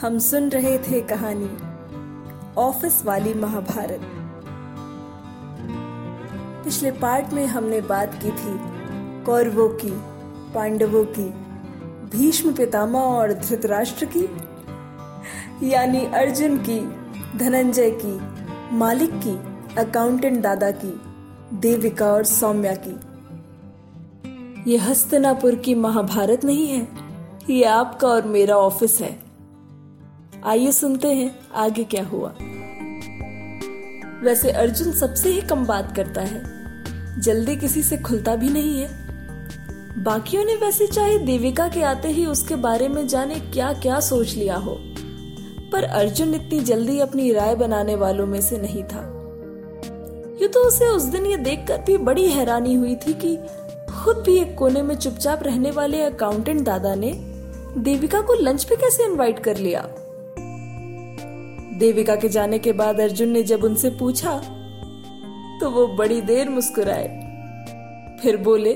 हम सुन रहे थे कहानी, ऑफ़िस वाली महाभारत। पिछले पार्ट में हमने बात की थी कौरवों की, पांडवों की, भीष्म पितामह और धृतराष्ट्र की, यानी अर्जुन की, धनंजय की, मालिक की अकाउंटेंट दादा की, देविका और सौम्या की। यह हस्तनापुर की महाभारत नहीं है, ये आपका और मेरा ऑफ़िस है। आइए सुनते हैं, आगे क्या हुआ। वैसे अर्जुन सबसे ही कम बात करता है। जल्दी किसी से खुलता भी नहीं है। बाकियों ने वैसे चाहे देविका के आते ही उसके बारे में जाने क्या क्या सोच लिया हो, पर अर्जुन इतनी जल्दी अपनी राय बनाने वालों में से नहीं था। ये तो उसे उस दिन ये देखकर भी बड़ी हैरानी हुई थी कि खुद भी एक कोने में चुपचाप रहने वाले अकाउंटेंट दादा ने देविका को लंच पे कैसे इनवाइट कर लिया? देविका के जाने के बाद अर्जुन ने जब उनसे पूछा तो वो बड़ी देर मुस्कुराए। फिर बोले,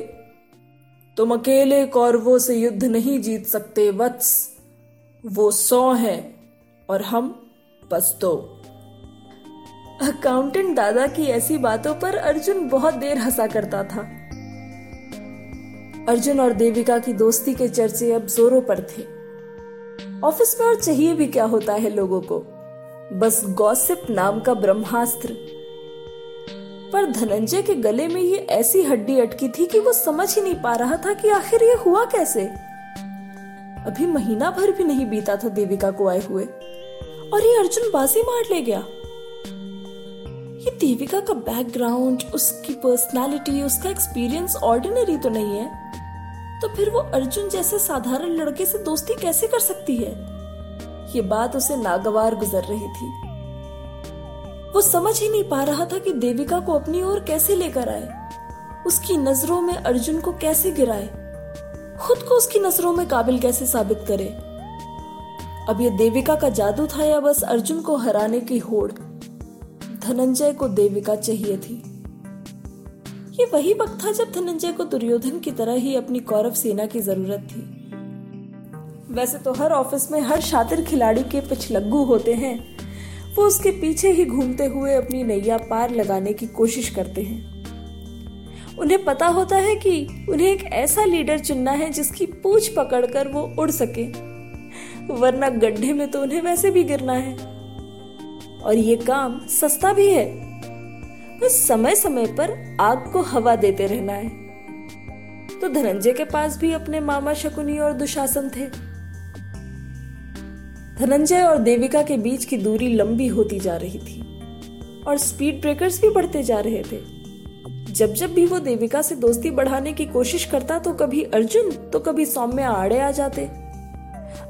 तुम अकेले कौरवों से युद्ध नहीं जीत सकते, वत्स। वो सौ हैं और हम बस दो। अकाउंटेंट दादा की ऐसी बातों पर अर्जुन बहुत देर हंसा करता था। अर्जुन और देविका की दोस्ती के चर्चे अब जोरों पर थे। ऑफ़िस में और चाहिए भी क्या होता है लोगों को? बस गॉसिप नाम का ब्रह्मास्त्र। पर धनंजय के गले में ये ऐसी हड्डी अटकी थी कि वो समझ ही नहीं पा रहा था कि आखिर ये हुआ कैसे। अभी महीना भर भी नहीं बीता था देविका को आए हुए, और ये अर्जुन बाजी मार ले गया। ये देविका का बैकग्राउंड उसकी पर्सनालिटी उसका एक्सपीरियंस ऑर्डिनरी तो नहीं है। तो फिर वो अर्जुन जैसे साधारण लड़के से दोस्ती कैसे कर सकती है? ये बात उसे नागवार गुजर रही थी। वो समझ ही नहीं पा रहा था कि देविका को अपनी ओर कैसे लेकर आए। उसकी नज़रों में अर्जुन को कैसे गिराए। खुद को उसकी नज़रों में काबिल कैसे साबित करे। अब ये देविका का जादू था या बस अर्जुन को हराने की होड़? धनंजय को देविका चाहिए थी। ये वही वक्त था जब धनंजय को दुर्योधन की तरह ही अपनी कौरव सेना की ज़रूरत थी। वैसे तो हर ऑफ़िस में हर शातिर खिलाड़ी के पिछलग्गू होते हैं। वो उसके पीछे ही घूमते हुए अपनी नैया पार लगाने की कोशिश करते हैं। उन्हें पता होता है कि उन्हें एक ऐसा लीडर चुनना है जिसकी पूछ पकड़कर वो उड़ सके। वरना गड्ढे में तो उन्हें वैसे भी गिरना है। और ये काम सस्ता भी है। बस समय समय पर आग को हवा देते रहना है। तो धनंजय के पास भी अपने मामा शकुनी और दुशासन थे। धनंजय और देविका के बीच की दूरी लंबी होती जा रही थी और स्पीड ब्रेकर्स भी बढ़ते जा रहे थे। जब जब भी वो देविका से दोस्ती बढ़ाने की कोशिश करता तो कभी अर्जुन तो कभी सौम्य आड़े आ जाते।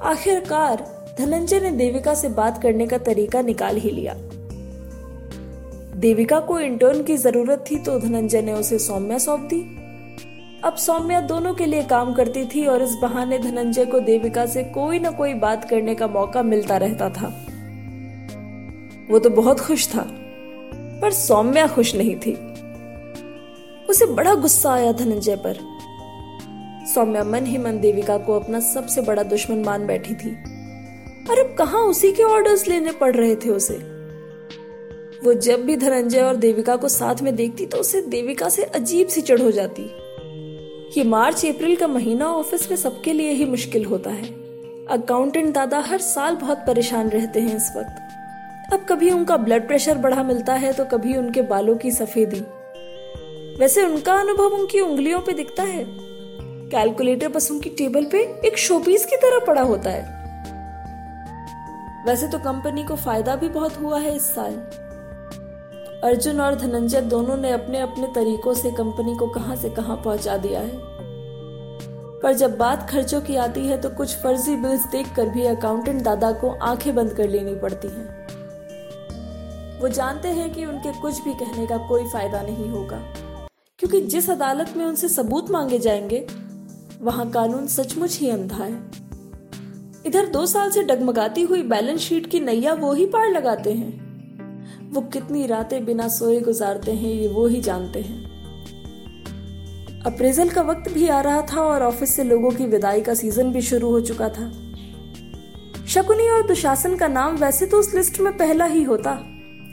आखिरकार, धनंजय ने देविका से बात करने का तरीका निकाल ही लिया। देविका को इंटर्न की ज़रूरत थी तो धनंजय ने उसे सौम्या सौंप दी। अब सौम्या दोनों के लिए काम करती थी और इस बहाने धनंजय को देविका से कोई ना कोई बात करने का मौका मिलता रहता था। वो तो बहुत खुश था, पर सौम्या खुश नहीं थी। उसे बड़ा गुस्सा आया धनंजय पर। सौम्या मन ही मन देविका को अपना सबसे बड़ा दुश्मन मान बैठी थी। और अब कहा उसी के ऑर्डर्स लेने पड़ रहे थे उसे? वो जब भी धनंजय और देविका को साथ में देखती तो उसे देविका से अजीब सी चढ़ हो जाती। ये मार्च, अप्रैल का महीना ऑफ़िस में सबके लिए ही मुश्किल होता है। अकाउंटेंट दादा हर साल बहुत परेशान रहते हैं इस वक्त। अब कभी उनका ब्लड प्रेशर बढ़ा मिलता है तो कभी उनके बालों की सफेदी। वैसे उनका अनुभव उनकी उंगलियों पे दिखता है। कैलकुलेटर बस उनकी टेबल पे एक शोपीस की तरह पड़ा होता है। वैसे तो कंपनी को फ़ायदा भी बहुत हुआ है इस साल। अर्जुन और धनंजय दोनों ने अपने अपने तरीकों से कंपनी को कहाँ से कहाँ पहुँचा दिया है। पर जब बात खर्चों की आती है तो कुछ फर्जी बिल्स देखकर भी अकाउंटेंट दादा को आँखें बंद कर लेनी पड़ती हैं। वो जानते हैं कि उनके कुछ भी कहने का कोई फ़ायदा नहीं होगा। क्योंकि जिस अदालत में उनसे सबूत मांगे जाएँगे, वहाँ कानून सचमुच ही अंधा है। इधर दो साल से डगमगाती हुई बैलेंस शीट की नैया वो ही पार लगाते हैं। वो कितनी रातें बिना सोए गुजारते हैं, ये वो ही जानते हैं। अप्रेजल का वक्त भी आ रहा था और ऑफ़िस से लोगों की विदाई का सीज़न भी शुरू हो चुका था। शकुनी और दुशासन का नाम वैसे तो उस लिस्ट में पहला ही होता।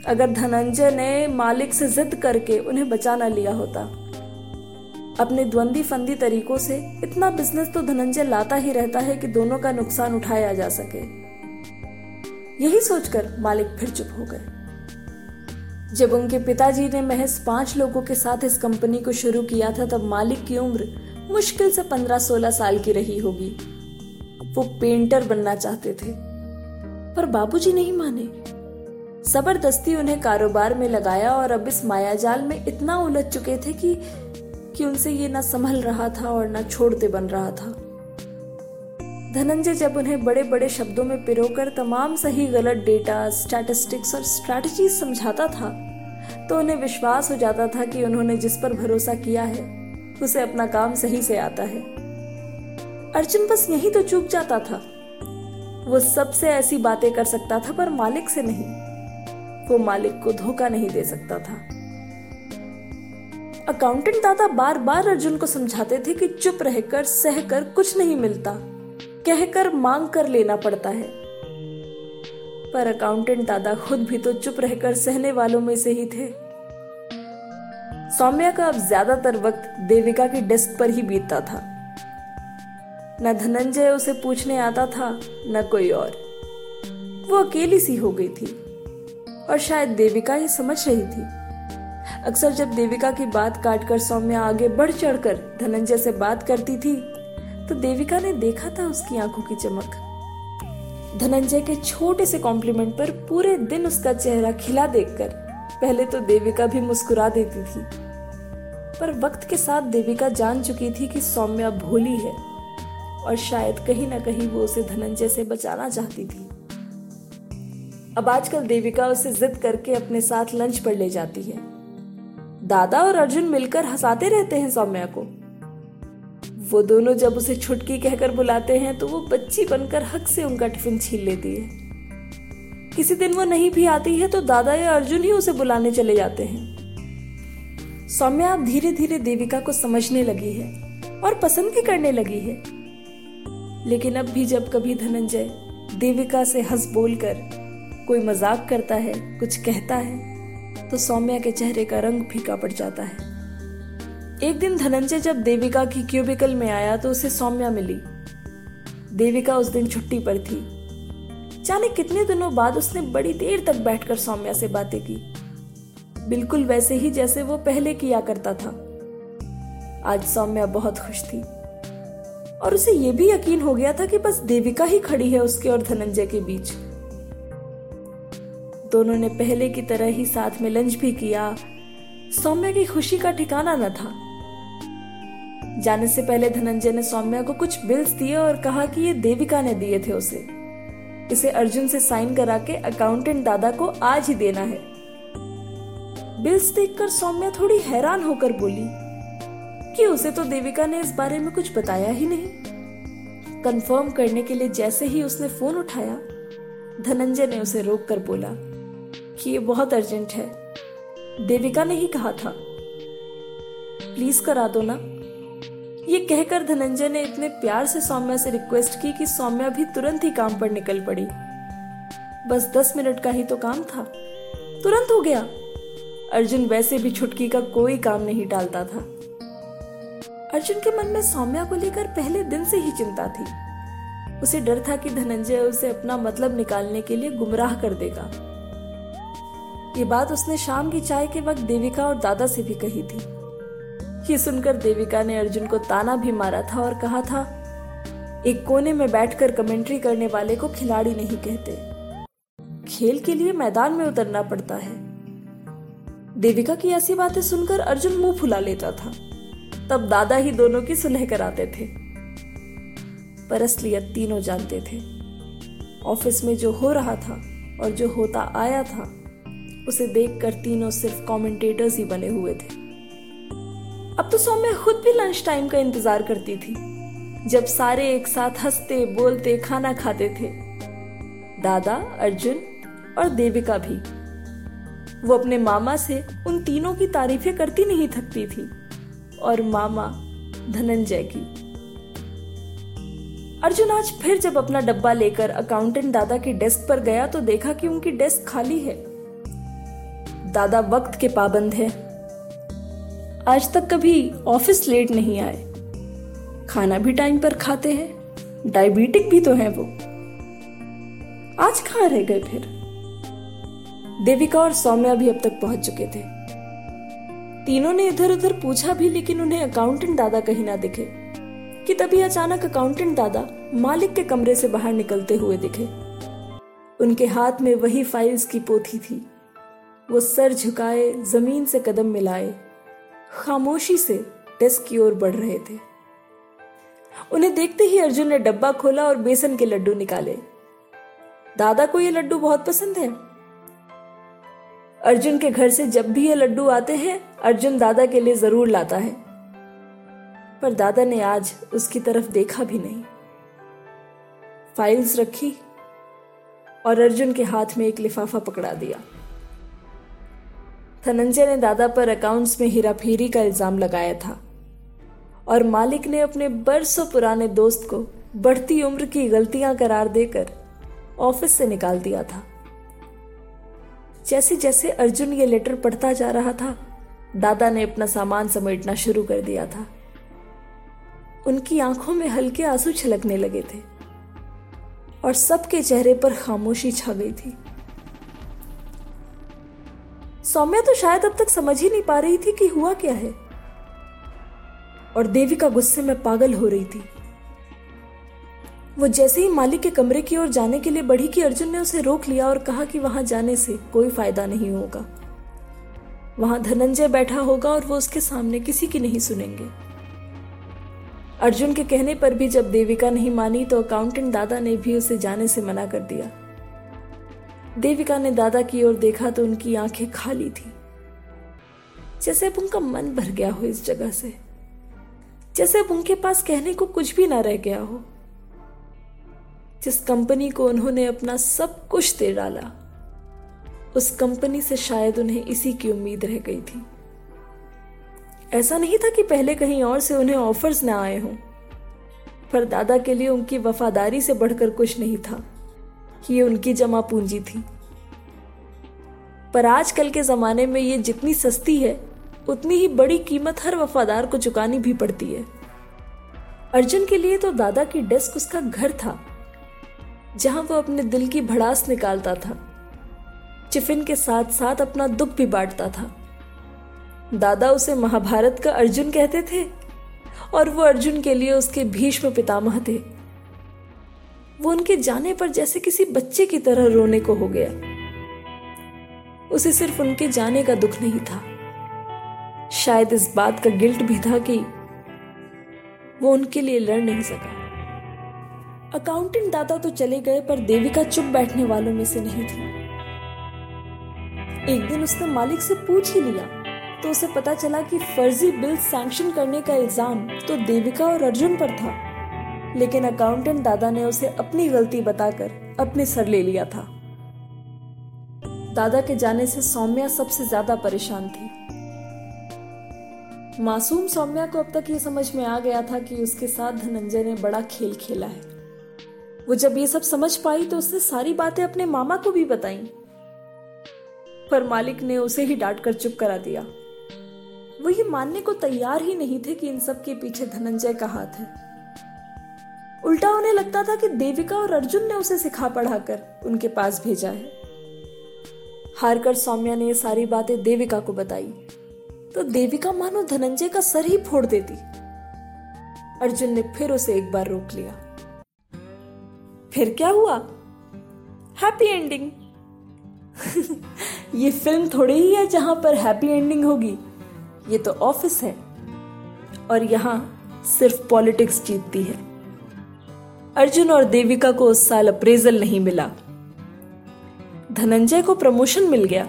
अगर धनंजय ने मालिक से जिद करके उन्हें बचा न लिया होता। अपने द्वंदी फंदी तरीकों से इतना बिज़नेस तो धनंजय लाता ही रहता है कि दोनों का नुकसान उठाया जा सके। यही सोचकर मालिक फिर चुप हो गए। जब उनके पिताजी ने महज पाँच लोगों के साथ इस कंपनी को शुरू किया था, तब मालिक की उम्र मुश्किल से पंद्रह सोलह साल की रही होगी। वो पेंटर बनना चाहते थे, पर बाबूजी नहीं माने। ज़बरदस्ती उन्हें कारोबार में लगाया और अब इस मायाजाल में इतना उलझ चुके थे कि कि उनसे ये ना संभल रहा था और ना छोड़ते बन रहा था। धनंजय जब उन्हें बड़े बड़े शब्दों में पिरोकर तमाम सही गलत डेटा स्टैटिस्टिक्स और स्ट्रैटेजी समझाता था तो उन्हें विश्वास हो जाता था कि उन्होंने जिस पर भरोसा किया है, उसे अपना काम सही से आता है। अर्जुन बस यही तो चूक जाता था। वो सबसे ऐसी बातें कर सकता था, पर मालिक से नहीं। वो मालिक को धोखा नहीं दे सकता था। अकाउंटेंट दादा बार बार अर्जुन को समझाते थे कि चुप रहकर, सहकर कुछ नहीं मिलता। कहकर मांग कर लेना पड़ता है। पर अकाउंटेंट दादा खुद भी तो चुप रहकर सहने वालों में से ही थे। सौम्या का अब ज़्यादातर वक्त देविका की डेस्क पर ही बीतता था। न धनंजय उसे पूछने आता था, न कोई और। वो अकेली सी हो गई थी और शायद देविका ये समझ रही थी। अक्सर जब देविका की बात काटकर सौम्या आगे बढ़ चढ़कर धनंजय से बात करती थी तो देविका ने देखा था उसकी आँखों की चमक। धनंजय के छोटे से कॉम्प्लीमेंट पर पूरे दिन उसका चेहरा खिला देखकर, पहले तो देविका भी मुस्कुरा देती थी। पर वक्त के साथ देविका जान चुकी थी कि सौम्या भोली है, और शायद कहीं ना कहीं वो उसे धनंजय से बचाना चाहती थी। अब आजकल देविका उसे जिद करके अपने साथ लंच पर ले जाती है। दादा और अर्जुन मिलकर हंसाते रहते हैं सौम्या को। वो दोनों जब उसे छुटकी कहकर बुलाते हैं तो वो बच्ची बनकर हक से उनका टिफ़िन छीन लेती है। किसी दिन वो नहीं भी आती है तो दादा या अर्जुन ही उसे बुलाने चले जाते हैं। सौम्या अब धीरे धीरे देविका को समझने लगी है और पसंद भी करने लगी है। लेकिन अब भी जब कभी धनंजय देविका से हंस बोलकर कोई मज़ाक करता है, कुछ कहता है तो सौम्या के चेहरे का रंग फीका पड़ जाता है। एक दिन धनंजय जब देविका की क्यूबिकल में आया तो उसे सौम्या मिली। देविका उस दिन छुट्टी पर थी। जाने कितने दिनों बाद उसने बड़ी देर तक बैठकर सौम्या से बातें की। बिल्कुल वैसे ही जैसे वो पहले किया करता था। आज सौम्या बहुत खुश थी। और उसे यह भी यकीन हो गया था कि बस देविका ही खड़ी है उसके और धनंजय के बीच। दोनों ने पहले की तरह ही साथ में लंच भी किया। सौम्या की खुशी का ठिकाना न था। जाने से पहले धनंजय ने सौम्या को कुछ बिल्स दिए और कहा कि ये देविका ने दिए थे उसे। इसे अर्जुन से साइन करा के अकाउंटेंट दादा को आज ही देना है। बिल्स देखकर सौम्या थोड़ी हैरान होकर बोली कि उसे तो देविका ने इस बारे में कुछ बताया ही नहीं। कंफर्म करने के लिए जैसे ही उसने फ़ोन उठाया, धनंजय ने उसे रोक कर बोला कि ये बहुत अर्जेंट है। देविका ने ही कहा था। प्लीज़ करा दो ना। ये कहकर धनंजय ने इतने प्यार से सौम्या से रिक्वेस्ट की कि सौम्या भी तुरंत ही काम पर निकल पड़ी। बस दस मिनट का ही तो काम था। तुरंत हो गया। अर्जुन वैसे भी छुटकी का कोई काम नहीं टालता था। अर्जुन के मन में सौम्या को लेकर पहले दिन से ही चिंता थी। उसे डर था कि धनंजय उसे अपना मतलब निकालने के लिए गुमराह कर देगा। ये बात उसने शाम की चाय के वक्त देविका और दादा से भी कही थी। ये सुनकर देविका ने अर्जुन को ताना भी मारा था और कहा था, एक कोने में बैठकर कमेंट्री करने वाले को खिलाड़ी नहीं कहते। खेल के लिए मैदान में उतरना पड़ता है। देविका की ऐसी बातें सुनकर अर्जुन मुँह फुला लेता था। तब दादा ही दोनों की सुलह कराते थे। पर असलियत तीनों जानते थे। ऑफ़िस में जो हो रहा था और जो होता आया था, उसे देखकर तीनों सिर्फ़ कमेंटेटर्स ही बने हुए थे। अब तो सौम्य खुद भी लंच टाइम का इंतज़ार करती थी। जब सारे एक साथ हँसते, बोलते, खाना खाते थे। दादा, अर्जुन और देविका भी। वो अपने मामा से उन तीनों की तारीफें करती नहीं थकती थी और मामा धनंजय की। अर्जुन आज फिर जब अपना डब्बा लेकर अकाउंटेंट दादा के डेस्क पर गया तो देखा कि उनकी डेस्क खाली है। दादा वक्त के पाबंद है। आज तक कभी ऑफ़िस लेट नहीं आए। खाना भी टाइम पर खाते हैं, डायबिटिक भी तो है वो। आज कहाँ रह गए फिर? देविका और सौम्या भी अब तक पहुँच चुके थे। तीनों ने इधर उधर पूछा भी, लेकिन उन्हें अकाउंटेंट दादा कहीं ना दिखे। कि तभी अचानक अकाउंटेंट दादा मालिक के कमरे से बाहर निकलते हुए दिखे। उनके हाथ में वही फाइल्स की पोथी थी। वो सर झुकाए, ज़मीन से कदम मिलाए। खामोशी से डेस्क की ओर बढ़ रहे थे। उन्हें देखते ही अर्जुन ने डब्बा खोला और बेसन के लड्डू निकाले। दादा को ये लड्डू बहुत पसंद है। अर्जुन के घर से जब भी ये लड्डू आते हैं, अर्जुन दादा के लिए ज़रूर लाता है। पर दादा ने आज उसकी तरफ़ देखा भी नहीं। फाइल्स रखी और अर्जुन के हाथ में एक लिफाफा पकड़ा दिया। धनंजय ने दादा पर अकाउंट्स में हेराफेरी का इल्ज़ाम लगाया था। और मालिक ने अपने बरसों पुराने दोस्त को बढ़ती उम्र की गलतियाँ करार देकर ऑफ़िस से निकाल दिया था। जैसे जैसे अर्जुन ये लेटर पढ़ता जा रहा था, दादा ने अपना सामान समेटना शुरू कर दिया था। उनकी आँखों में हल्के आँसू छलकने लगे थे और सबके चेहरे पर खामोशी छा गई थी। सौम्या तो शायद अब तक समझ ही नहीं पा रही थी कि हुआ क्या है। और देविका गुस्से में पागल हो रही थी। वो जैसे ही मालिक के कमरे की ओर जाने के लिए बढ़ी कि अर्जुन ने उसे रोक लिया और कहा कि वहाँ जाने से कोई फ़ायदा नहीं होगा। वहाँ धनंजय बैठा होगा और वो उसके सामने किसी की नहीं सुनेंगे। अर्जुन के कहने पर भी जब देविका नहीं मानी तो अकाउंटेंट दादा ने भी उसे जाने से मना कर दिया। देविका ने दादा की ओर देखा तो उनकी आँखें खाली थी। जैसे अब उनका मन भर गया हो इस जगह से। जैसे अब उनके पास कहने को कुछ भी ना रह गया हो। जिस कंपनी को उन्होंने अपना सब कुछ दे डाला, उस कंपनी से शायद उन्हें इसी की उम्मीद रह गई थी। ऐसा नहीं था कि पहले कहीं और से उन्हें ऑफर्स ना आए हों, पर दादा के लिए उनकी वफादारी से बढ़कर कुछ नहीं था। ये उनकी जमा पूंजी थी। पर आजकल के जमाने में ये जितनी सस्ती है, उतनी ही बड़ी कीमत हर वफादार को चुकानी भी पड़ती है। अर्जुन के लिए तो दादा की डेस्क उसका घर था, जहाँ वो अपने दिल की भड़ास निकालता था चिफिन के साथ साथ अपना दुख भी बांटता था। दादा उसे महाभारत का अर्जुन कहते थे, और वो अर्जुन के लिए उसके भीष्म पितामह थे। वो उनके जाने पर जैसे किसी बच्चे की तरह रोने को हो गया। उसे सिर्फ़ उनके जाने का दुख नहीं था। शायद इस बात का गिल्ट भी था कि वो उनके लिए लड़ नहीं सका। अकाउंटेंट दादा तो चले गए, पर देविका चुप बैठने वालों में से नहीं थी। एक दिन उसने मालिक से पूछ ही लिया तो उसे पता चला कि फर्जी बिल सैंक्शन करने का इल्ज़ाम तो देविका और अर्जुन पर था। लेकिन अकाउंटेंट दादा ने उसे अपनी गलती बताकर अपने सर ले लिया था। दादा के जाने से सौम्या सबसे ज़्यादा परेशान थी। मासूम सौम्या को अब तक ये समझ में आ गया था कि उसके साथ धनंजय ने बड़ा खेल खेला है। वो जब ये सब समझ पाई तो उसने सारी बातें अपने मामा को भी बताई। पर मालिक ने उसे ही डांट कर चुप करा दिया। वो ये मानने को तैयार ही नहीं थे कि इन सब के पीछे धनंजय का हाथ है। उल्टा उन्हें लगता था कि देविका और अर्जुन ने उसे सिखा पढ़ाकर उनके पास भेजा है। हारकर सौम्या ने ये सारी बातें देविका को बताई तो देविका मानो धनंजय का सर ही फोड़ देती। अर्जुन ने फिर उसे एक बार रोक लिया। फिर क्या हुआ? हैप्पी एंडिंग ये फ़िल्म थोड़ी ही है जहाँ पर हैप्पी एंडिंग होगी। ये तो ऑफ़िस है। और यहाँ सिर्फ़ पॉलिटिक्स जीतती है। अर्जुन और देविका को उस साल अप्रेजल नहीं मिला। धनंजय को प्रमोशन मिल गया।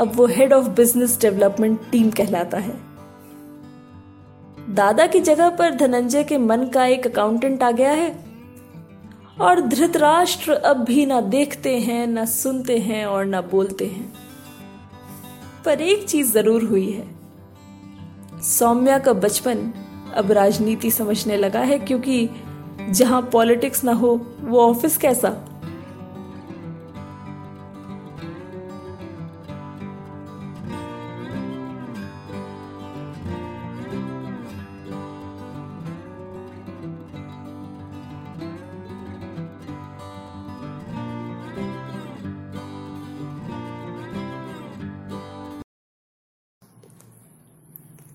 अब वो head of business development team कहलाता है। दादा की जगह पर धनंजय के मन का एक अकाउंटेंट आ गया है। और धृतराष्ट्र अब भी ना देखते हैं, ना सुनते हैं और ना बोलते हैं। पर एक चीज़ ज़रूर हुई है। सौम्या का बचपन अब राजनीति समझने लगा है क्योंकि जहाँ पॉलिटिक्स ना हो वो ऑफ़िस कैसा?